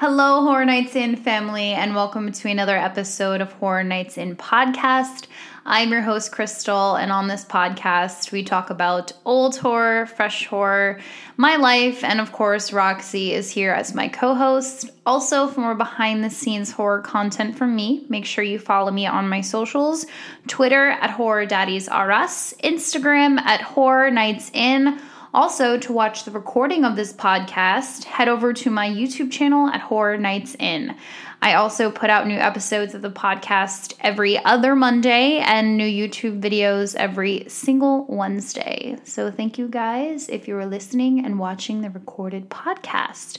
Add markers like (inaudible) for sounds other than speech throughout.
Hello, Horror Nights In family, and welcome to another episode of Horror Nights In podcast. I'm your host, Crystal, and on this podcast, we talk about old horror, fresh horror, my life, and of course, Roxy is here as my co host. Also, for more behind the scenes horror content from me, make sure you follow me on my socials Twitter at Horror Daddies R Us, Instagram at Horror Nights In also, to watch the recording of this podcast, head over to my YouTube channel at Horror Nights In. I also put out new episodes of the podcast every other Monday and new YouTube videos every single Wednesday. So, thank you guys if you were listening and watching the recorded podcast.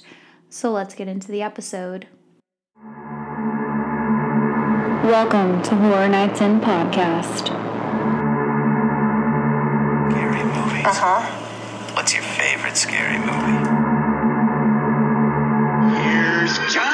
So, let's get into the episode. Welcome to Horror Nights In podcast. Scary movies. Uh huh. What's your favorite scary movie? Here's Johnny.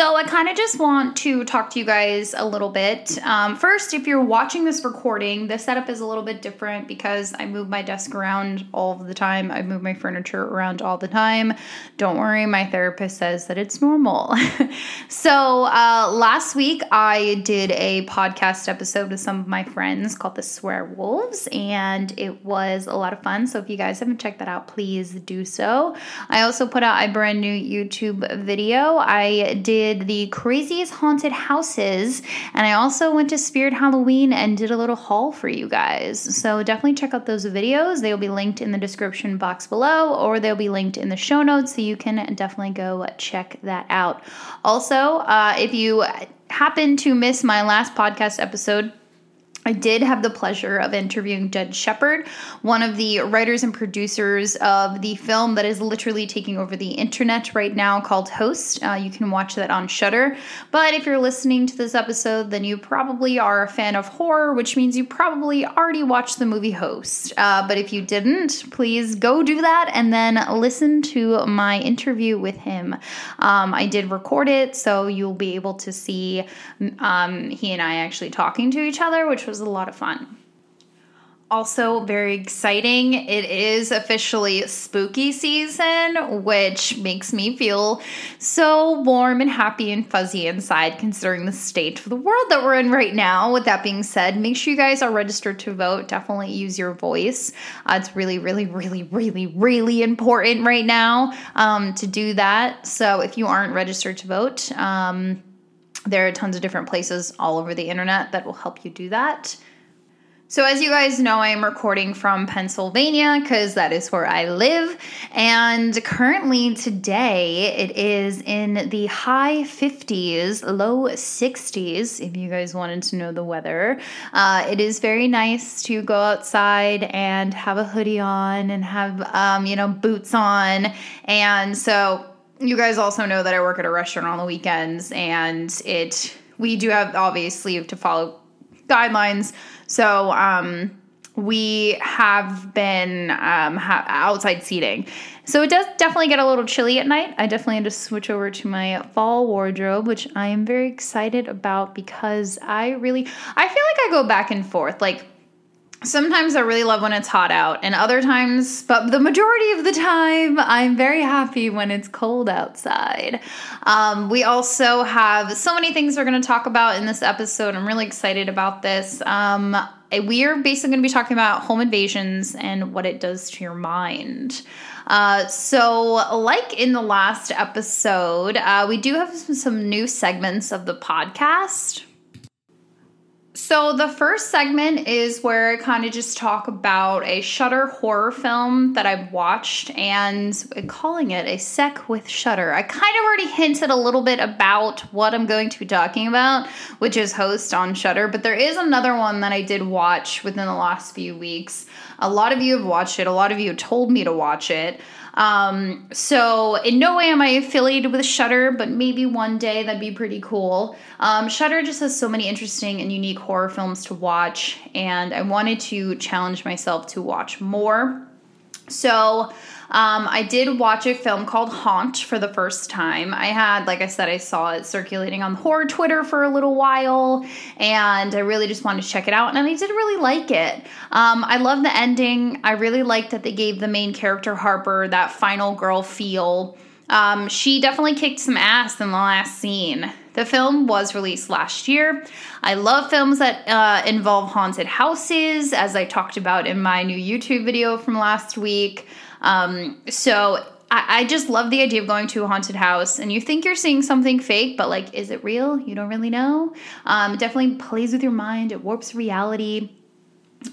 So, I kind of just want to talk to you guys a little bit. Um, first, if you're watching this recording, the setup is a little bit different because I move my desk around all the time. I move my furniture around all the time. Don't worry, my therapist says that it's normal. (laughs) so, uh, last week I did a podcast episode with some of my friends called The Swear Wolves, and it was a lot of fun. So, if you guys haven't checked that out, please do so. I also put out a brand new YouTube video. I did the craziest haunted houses, and I also went to Spirit Halloween and did a little haul for you guys. So definitely check out those videos. They will be linked in the description box below, or they'll be linked in the show notes, so you can definitely go check that out. Also, uh, if you happen to miss my last podcast episode, I did have the pleasure of interviewing Jed Shepherd, one of the writers and producers of the film that is literally taking over the internet right now called Host. Uh, you can watch that on Shudder. But if you're listening to this episode, then you probably are a fan of horror, which means you probably already watched the movie Host. Uh, but if you didn't, please go do that and then listen to my interview with him. Um, I did record it, so you'll be able to see um, he and I actually talking to each other, which was a lot of fun. Also, very exciting. It is officially spooky season, which makes me feel so warm and happy and fuzzy inside, considering the state of the world that we're in right now. With that being said, make sure you guys are registered to vote. Definitely use your voice. Uh, it's really, really, really, really, really important right now um, to do that. So, if you aren't registered to vote, um, there are tons of different places all over the internet that will help you do that. So, as you guys know, I am recording from Pennsylvania because that is where I live. And currently, today, it is in the high 50s, low 60s, if you guys wanted to know the weather. Uh, it is very nice to go outside and have a hoodie on and have, um, you know, boots on. And so, you guys also know that I work at a restaurant on the weekends, and it we do have obviously to follow guidelines. So um, we have been um, ha- outside seating. So it does definitely get a little chilly at night. I definitely had to switch over to my fall wardrobe, which I am very excited about because I really I feel like I go back and forth. Like sometimes I really love when it's hot out, and other times, but the majority of the time, I'm very happy when it's cold outside. Um, we also have so many things we're going to talk about in this episode. I'm really excited about this. Um, we are basically going to be talking about home invasions and what it does to your mind. Uh, so, like in the last episode, uh, we do have some, some new segments of the podcast. So, the first segment is where I kind of just talk about a Shudder horror film that I've watched and calling it a sec with Shudder. I kind of already hinted a little bit about what I'm going to be talking about, which is Host on Shutter, but there is another one that I did watch within the last few weeks. A lot of you have watched it, a lot of you told me to watch it. Um, so in no way am I affiliated with Shudder, but maybe one day that'd be pretty cool. Um, Shudder just has so many interesting and unique horror films to watch, and I wanted to challenge myself to watch more. So, um, I did watch a film called Haunt for the first time. I had, like I said, I saw it circulating on the horror Twitter for a little while, and I really just wanted to check it out, and I did really like it. Um, I love the ending. I really liked that they gave the main character Harper that final girl feel. Um, she definitely kicked some ass in the last scene. The film was released last year. I love films that uh, involve haunted houses, as I talked about in my new YouTube video from last week. Um, so I, just love the idea of going to a haunted house and you think you're seeing something fake, but like, is it real? You don't really know. Um, it definitely plays with your mind, it warps reality.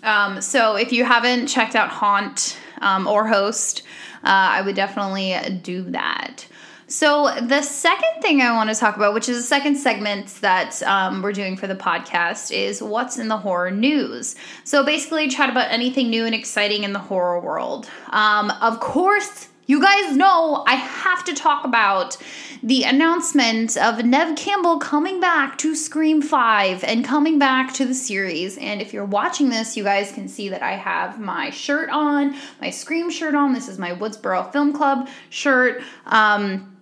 Um, so if you haven't checked out Haunt um, or Host, uh, I would definitely do that. So, the second thing I want to talk about, which is the second segment that um, we're doing for the podcast, is what's in the horror news. So, basically, chat about anything new and exciting in the horror world. Um, of course, you guys know I have to talk about the announcement of Neve Campbell coming back to Scream 5 and coming back to the series. And if you're watching this, you guys can see that I have my shirt on, my Scream shirt on. This is my Woodsboro Film Club shirt. Um,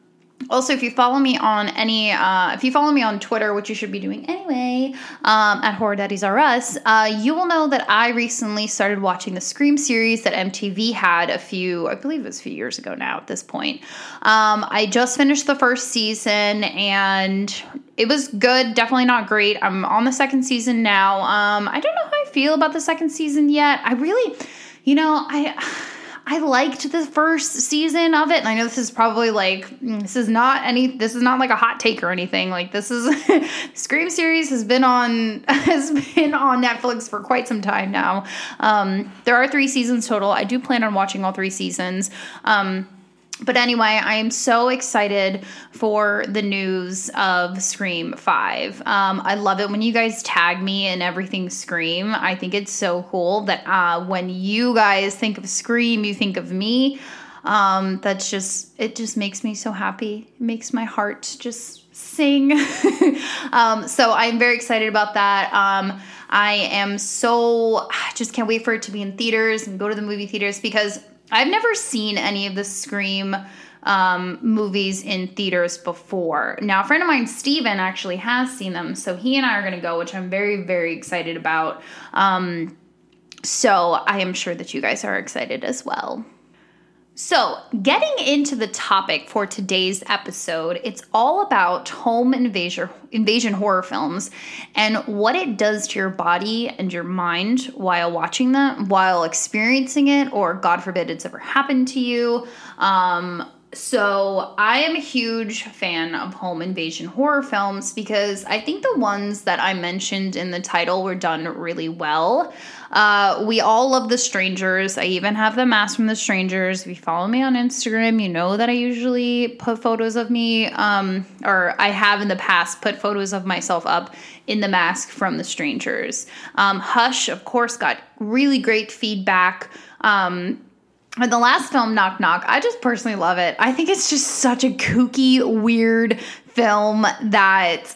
also if you follow me on any uh, if you follow me on twitter which you should be doing anyway um, at horror daddies r us uh, you will know that i recently started watching the scream series that mtv had a few i believe it was a few years ago now at this point. Um, i just finished the first season and it was good definitely not great. I'm on the second season now. Um, i don't know how i feel about the second season yet. I really you know i I liked the first season of it. And I know this is probably like this is not any this is not like a hot take or anything. Like this is (laughs) Scream series has been on (laughs) has been on Netflix for quite some time now. Um, there are three seasons total. I do plan on watching all three seasons. Um, but anyway, I am so excited for the news of Scream 5. Um, I love it when you guys tag me and everything Scream. I think it's so cool that uh, when you guys think of Scream, you think of me. Um, that's just, it just makes me so happy. It makes my heart just sing. (laughs) um, so I'm very excited about that. Um, I am so, I (sighs) just can't wait for it to be in theaters and go to the movie theaters because I've never seen any of the Scream um, movies in theaters before. Now, a friend of mine, Steven, actually has seen them, so he and I are going to go, which I'm very, very excited about. Um, so I am sure that you guys are excited as well. So, getting into the topic for today's episode, it's all about home invasion invasion horror films and what it does to your body and your mind while watching them, while experiencing it, or God forbid it's ever happened to you. Um, so, I am a huge fan of home invasion horror films because I think the ones that I mentioned in the title were done really well. Uh, we all love The Strangers. I even have the mask from The Strangers. If you follow me on Instagram, you know that I usually put photos of me, um, or I have in the past put photos of myself up in the mask from The Strangers. Um, Hush, of course, got really great feedback. Um, the last film, Knock Knock, I just personally love it. I think it's just such a kooky, weird film that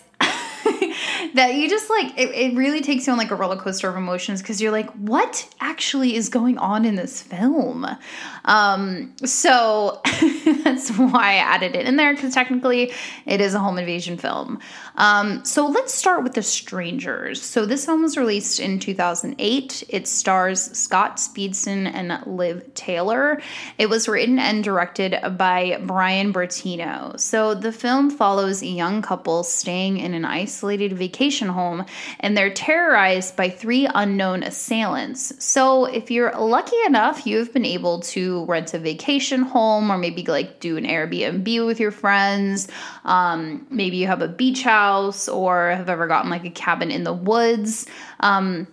(laughs) that you just like it, it really takes you on like a roller coaster of emotions because you're like what actually is going on in this film? Um so (laughs) that's why i added it in there because technically it is a home invasion film. Um so let's start with the strangers. So this film was released in 2008 it stars scott speedman and liv tyler. It was written and directed by brian bertino. So the film follows a young couple staying in an isolated vacation home and they're terrorized by three unknown assailants. So, if you're lucky enough, you've been able to rent a vacation home or maybe like do an Airbnb with your friends. Um, maybe you have a beach house or have ever gotten like a cabin in the woods. Um,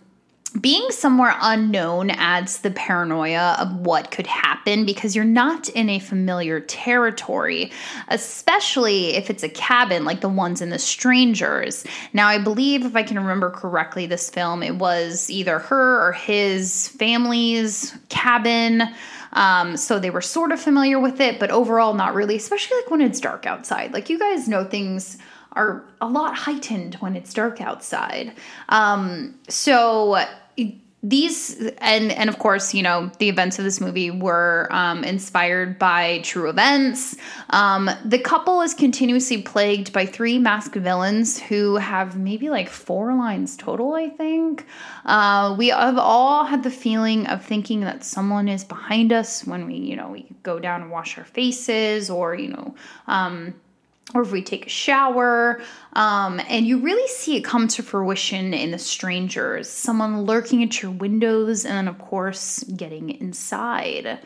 being somewhere unknown adds the paranoia of what could happen because you're not in a familiar territory, especially if it's a cabin like the ones in The Strangers. Now, I believe, if I can remember correctly, this film, it was either her or his family's cabin. Um, so they were sort of familiar with it, but overall, not really, especially like when it's dark outside. Like, you guys know things are a lot heightened when it's dark outside. Um, so these and and of course you know the events of this movie were um, inspired by true events um, the couple is continuously plagued by three masked villains who have maybe like four lines total i think uh, we have all had the feeling of thinking that someone is behind us when we you know we go down and wash our faces or you know um, or if we take a shower. Um, and you really see it come to fruition in the strangers, someone lurking at your windows, and then, of course, getting inside.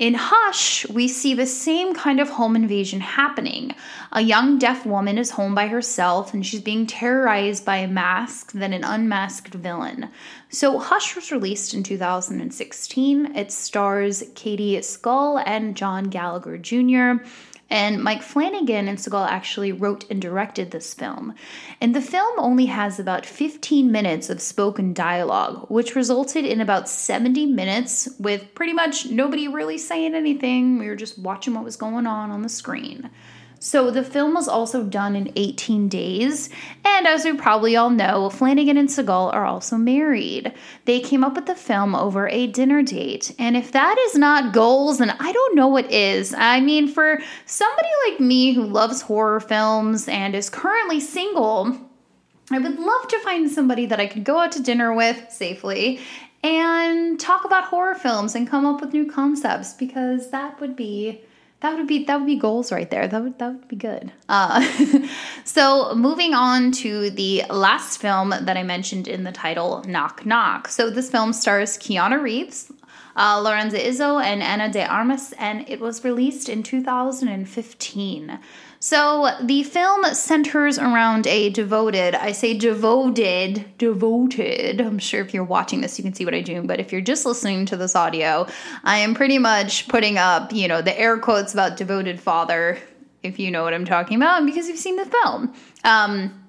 In Hush, we see the same kind of home invasion happening. A young deaf woman is home by herself and she's being terrorized by a masked, then an unmasked villain. So, Hush was released in 2016. It stars Katie Siegel and John Gallagher Jr. And Mike Flanagan and Siegel actually wrote and directed this film. And the film only has about 15 minutes of spoken dialogue, which resulted in about 70 minutes with pretty much nobody really saying anything. We were just watching what was going on on the screen. So the film was also done in 18 days, and as we probably all know, Flanagan and Siegel are also married. They came up with the film over a dinner date, and if that is not goals, then I don't know what is. I mean, for somebody like me who loves horror films and is currently single, I would love to find somebody that I could go out to dinner with safely and talk about horror films and come up with new concepts because that would be that would be that would be goals right there. That would that would be good. Uh, (laughs) so moving on to the last film that I mentioned in the title, Knock Knock. So this film stars Keanu Reeves, uh, Lorenza Izzo, and Ana de Armas, and it was released in 2015. So the film centers around a devoted, I say devoted, devoted. I'm sure if you're watching this, you can see what I do, but if you're just listening to this audio, I am pretty much putting up, you know, the air quotes about devoted father, if you know what I'm talking about, because you've seen the film. Um,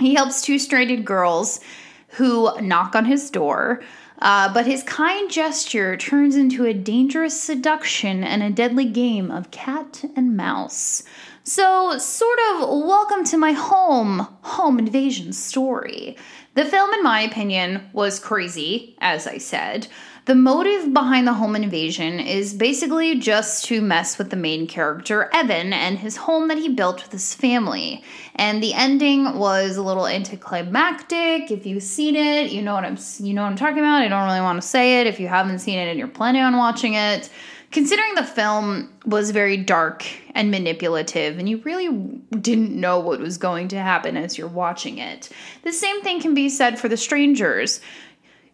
he helps two stranded girls who knock on his door. Uh, but his kind gesture turns into a dangerous seduction and a deadly game of cat and mouse. So, sort of, welcome to my home, home invasion story. The film, in my opinion, was crazy, as I said. The motive behind the home invasion is basically just to mess with the main character, Evan, and his home that he built with his family. And the ending was a little anticlimactic. If you've seen it, you know what I'm you know what I'm talking about. I don't really want to say it. If you haven't seen it and you're planning on watching it, considering the film was very dark and manipulative and you really didn't know what was going to happen as you're watching it. The same thing can be said for The Strangers.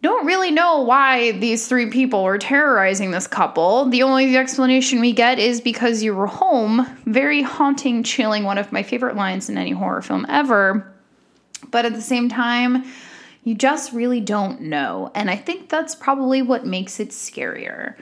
Don't really know why these three people were terrorizing this couple. The only explanation we get is because you were home. Very haunting, chilling, one of my favorite lines in any horror film ever. But at the same time, you just really don't know. And I think that's probably what makes it scarier.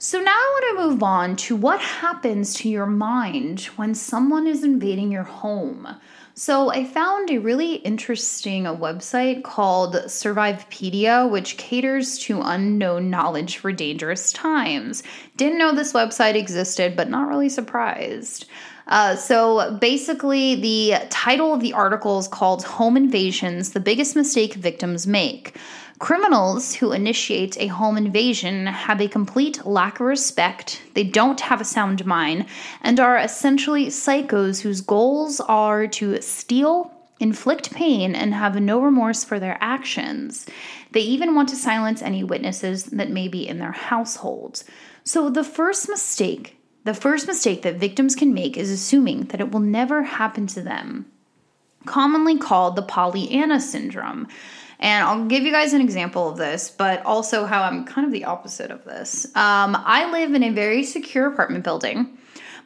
So now I want to move on to what happens to your mind when someone is invading your home. So I found a really interesting website called Survivopedia, which caters to unknown knowledge for dangerous times. Didn't know this website existed, but not really surprised. Uh, so basically, the title of the article is called Home Invasions The Biggest Mistake Victims Make. Criminals who initiate a home invasion have a complete lack of respect, they don't have a sound mind, and are essentially psychos whose goals are to steal, inflict pain, and have no remorse for their actions. They even want to silence any witnesses that may be in their households. So, the first mistake, the first mistake that victims can make is assuming that it will never happen to them, commonly called the Pollyanna syndrome. And I'll give you guys an example of this, but also how I'm kind of the opposite of this. Um, I live in a very secure apartment building.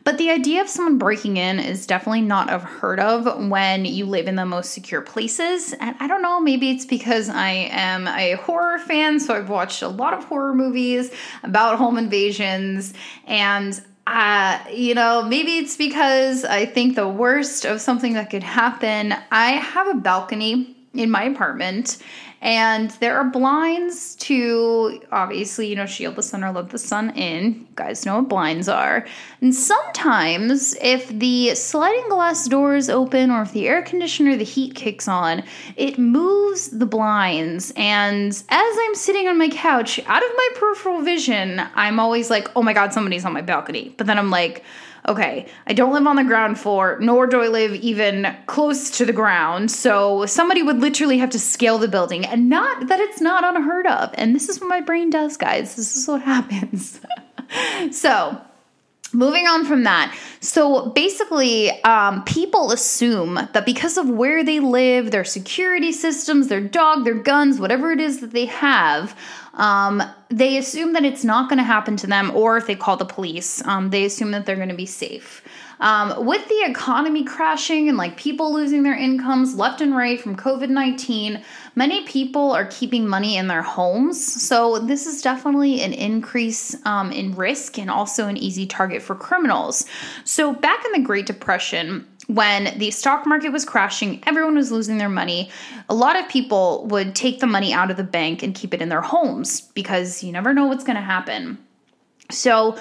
But the idea of someone breaking in is definitely not unheard of when you live in the most secure places. And I don't know, maybe it's because I am a horror fan, so I've watched a lot of horror movies about home invasions. And uh, you know, maybe it's because I think the worst of something that could happen. I have a balcony in my apartment And there are blinds to obviously, you know, shield the sun or let the sun in. You guys know what blinds are. And sometimes, if the sliding glass door is open or if the air conditioner, the heat kicks on, it moves the blinds. And as I'm sitting on my couch, out of my peripheral vision, I'm always like, oh my God, somebody's on my balcony. But then I'm like, okay, I don't live on the ground floor, nor do I live even close to the ground. So somebody would literally have to scale the building, and not that it's not unheard of. And this is what my brain does, guys. This is what (laughs) happens. so, moving on from that. So basically um, people assume that because of where they live their security systems their dog their guns whatever it is that they have um, they assume that it's not going to happen to them or if they call the police um, they assume that they're going to be safe um, with the economy crashing and like people losing their incomes left and right from COVID 19, many people are keeping money in their homes. So, this is definitely an increase um, in risk and also an easy target for criminals. So, back in the Great Depression, when the stock market was crashing, everyone was losing their money. A lot of people would take the money out of the bank and keep it in their homes because you never know what's going to happen. So,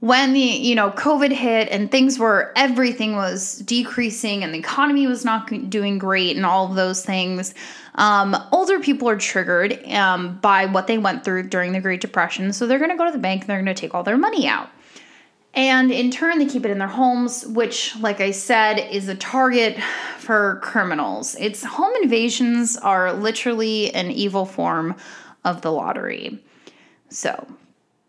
when the you know covid hit and things were everything was decreasing and the economy was not doing great and all of those things um, older people are triggered um, by what they went through during the great depression. So they're going to go to the bank and they're going to take all their money out. And in turn they keep it in their homes which like i said is a target for criminals. Its home invasions are literally an evil form of the lottery. So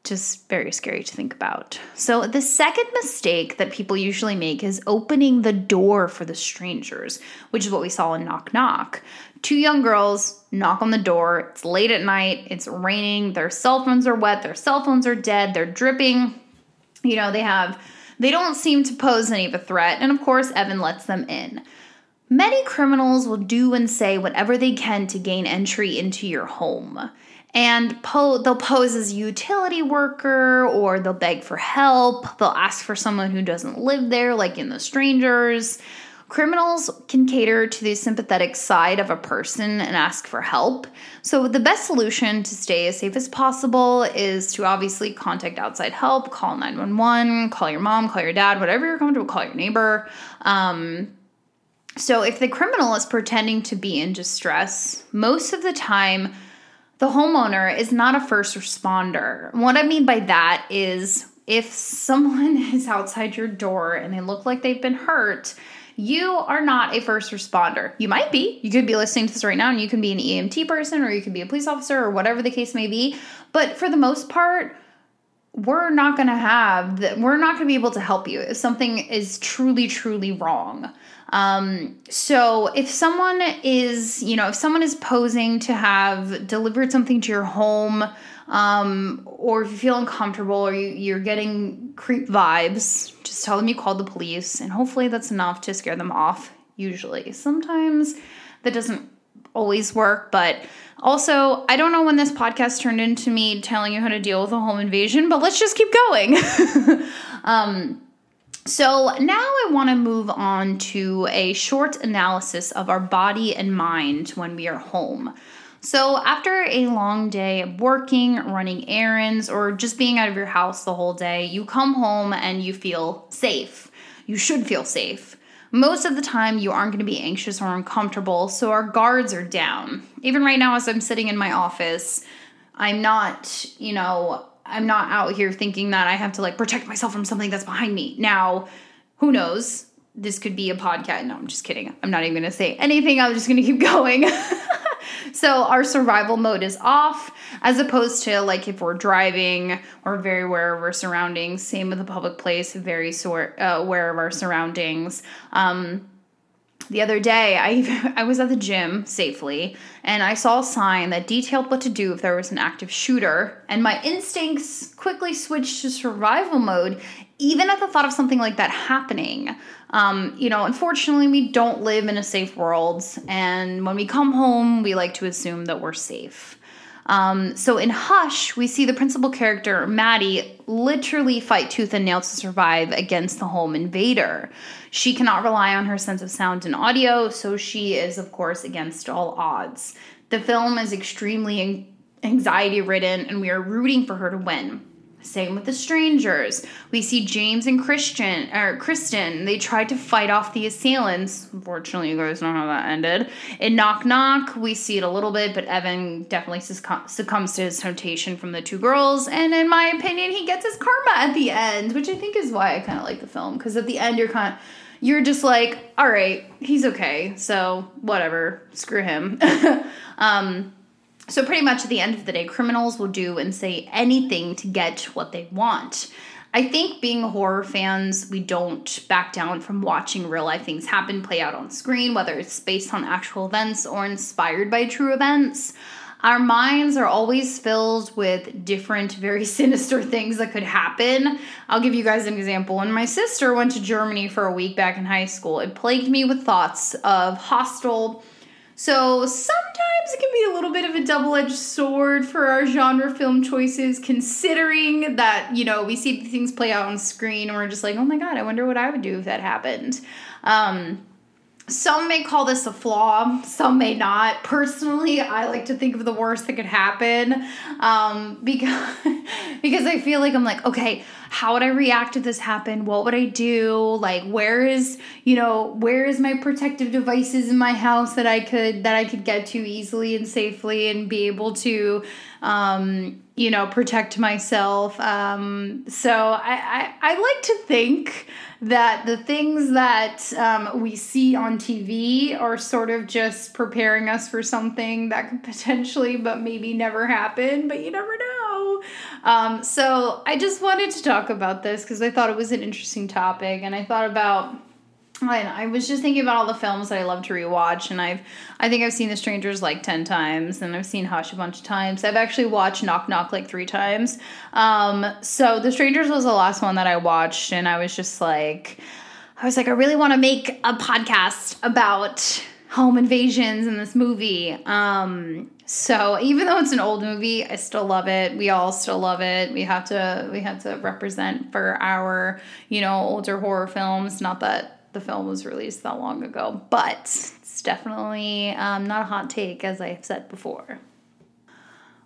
just very scary to think about. So, the second mistake that people usually make is opening the door for the strangers, which is what we saw in Knock Knock. Two young girls knock on the door. It's late at night, it's raining, their cell phones are wet, their cell phones are dead, they're dripping. You know, they have, they don't seem to pose any of a threat. And of course, Evan lets them in. Many criminals will do and say whatever they can to gain entry into your home and po- they'll pose as a utility worker or they'll beg for help. They'll ask for someone who doesn't live there, like in The Strangers. Criminals can cater to the sympathetic side of a person and ask for help. So, the best solution to stay as safe as possible is to obviously contact outside help, call 911, call your mom, call your dad, whatever you're comfortable, call your neighbor. Um, so, if the criminal is pretending to be in distress, most of the time, the homeowner is not a first responder. What I mean by that is if someone (laughs) is outside your door and they look like they've been hurt, you are not a first responder. You might be. You could be listening to this right now and you can be an EMT person or you can be a police officer or whatever the case may be. But for the most part, we're not going to have that we're not going to be able to help you if something is truly truly wrong um, so if someone is, you know, if someone is posing to have delivered something to your home, um, or if you feel uncomfortable or you, you're getting creep vibes, just tell them you called the police, and hopefully that's enough to scare them off. Usually, sometimes that doesn't always work, but also, I don't know when this podcast turned into me telling you how to deal with a home invasion, but let's just keep going. (laughs) um, so now I want to move on to a short analysis of our body and mind when we are home. So, after a long day of working, running errands, or just being out of your house the whole day, you come home and you feel safe. You should feel safe. Most of the time, you aren't going to be anxious or uncomfortable, so our guards are down. Even right now, as I'm sitting in my office, I'm not, you know, I'm not out here thinking that I have to like protect myself from something that's behind me. Now, who knows? This could be a podcast. No, I'm just kidding. I'm not even going to say anything. I'm just (laughs) going to keep going. (laughs) so our survival mode is off as opposed to like if we're driving or very aware of our surroundings same with a public place very sort uh, aware of our surroundings. Um, the other day, I (laughs) I was at the gym safely and I saw a sign that detailed what to do if there was an active shooter, and my instincts quickly switched to survival mode even at the thought of something like that happening. Um, you know, unfortunately, we don't live in a safe world, and when we come home, we like to assume that we're safe. Um, so in Hush, we see the principal character, Maddie, literally fight tooth and nail to survive against the home invader. She cannot rely on her sense of sound and audio, so she is, of course, against all odds. The film is extremely anxiety ridden, and we are rooting for her to win. Same with the strangers. We see James and Christian or Kristen. They tried to fight off the assailants. Unfortunately, you guys know how that ended. In Knock Knock, we see it a little bit, but Evan definitely succumbs to his temptation from the two girls. And in my opinion, he gets his karma at the end, which I think is why I kind of like the film because at the end you're kind you're just like, all right, he's okay, so whatever, screw him. (laughs) um, so, pretty much at the end of the day, criminals will do and say anything to get what they want. I think being horror fans, we don't back down from watching real life things happen, play out on screen, whether it's based on actual events or inspired by true events. Our minds are always filled with different, very (laughs) sinister things that could happen. I'll give you guys an example. When my sister went to Germany for a week back in high school, it plagued me with thoughts of Hostel so sometimes it can be a little bit of a double edged sword for our genre film choices, considering that, you know, we see things play out on screen and we're just like, oh my god, I wonder what I would do if that happened. Um, some may call this a flaw, some may not. Personally, I like to think of the worst that could happen um, (laughs) because because I feel like I'm like, okay, how would I react if this happened? What would I do? Like, where is you know where is my protective devices in my house that I could that I could get to easily and safely and be able to um, you know protect myself. Um, so I, I I like to think that the things that um, we see on TV are sort of just preparing us for something that could (laughs) potentially, but maybe never happen, but you never know. Um, so I just wanted to talk about this because I thought it was an interesting topic, and I thought about I, was just thinking about all the films that I love to rewatch, and I've I think I've seen The Strangers like ten times, and I've seen Hush a bunch of times. I've actually watched Knock Knock like three times. Um, so The Strangers was the last one that I watched, and I was just like, I was like, I really want to make a podcast about home invasions in this movie. Um, so even though it's an old movie, I still love it. We all still love it. We have to we have to represent for our you know older horror films. Not that the film was released that long ago, but it's definitely um, not a hot take, as I've said before.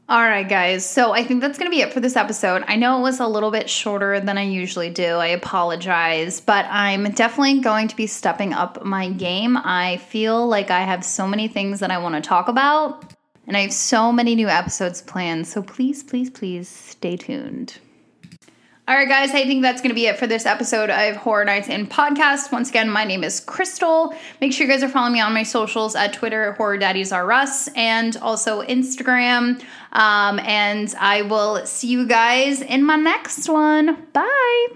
All right, guys. So I think that's going to be it for this episode. I know it was a little bit shorter than I usually do. I apologize, but I'm definitely going to be stepping up my game. I feel like I have so many things that I want to talk about, and I have so many new episodes planned. So please, please, please stay tuned. All right, guys, I think that's going to be it for this episode of Horror Nights in Podcast. Once again, my name is Crystal. Make sure you guys are following me on my socials at Twitter, Horror Daddies Are Us, and also Instagram. Um, and I will see you guys in my next one. Bye.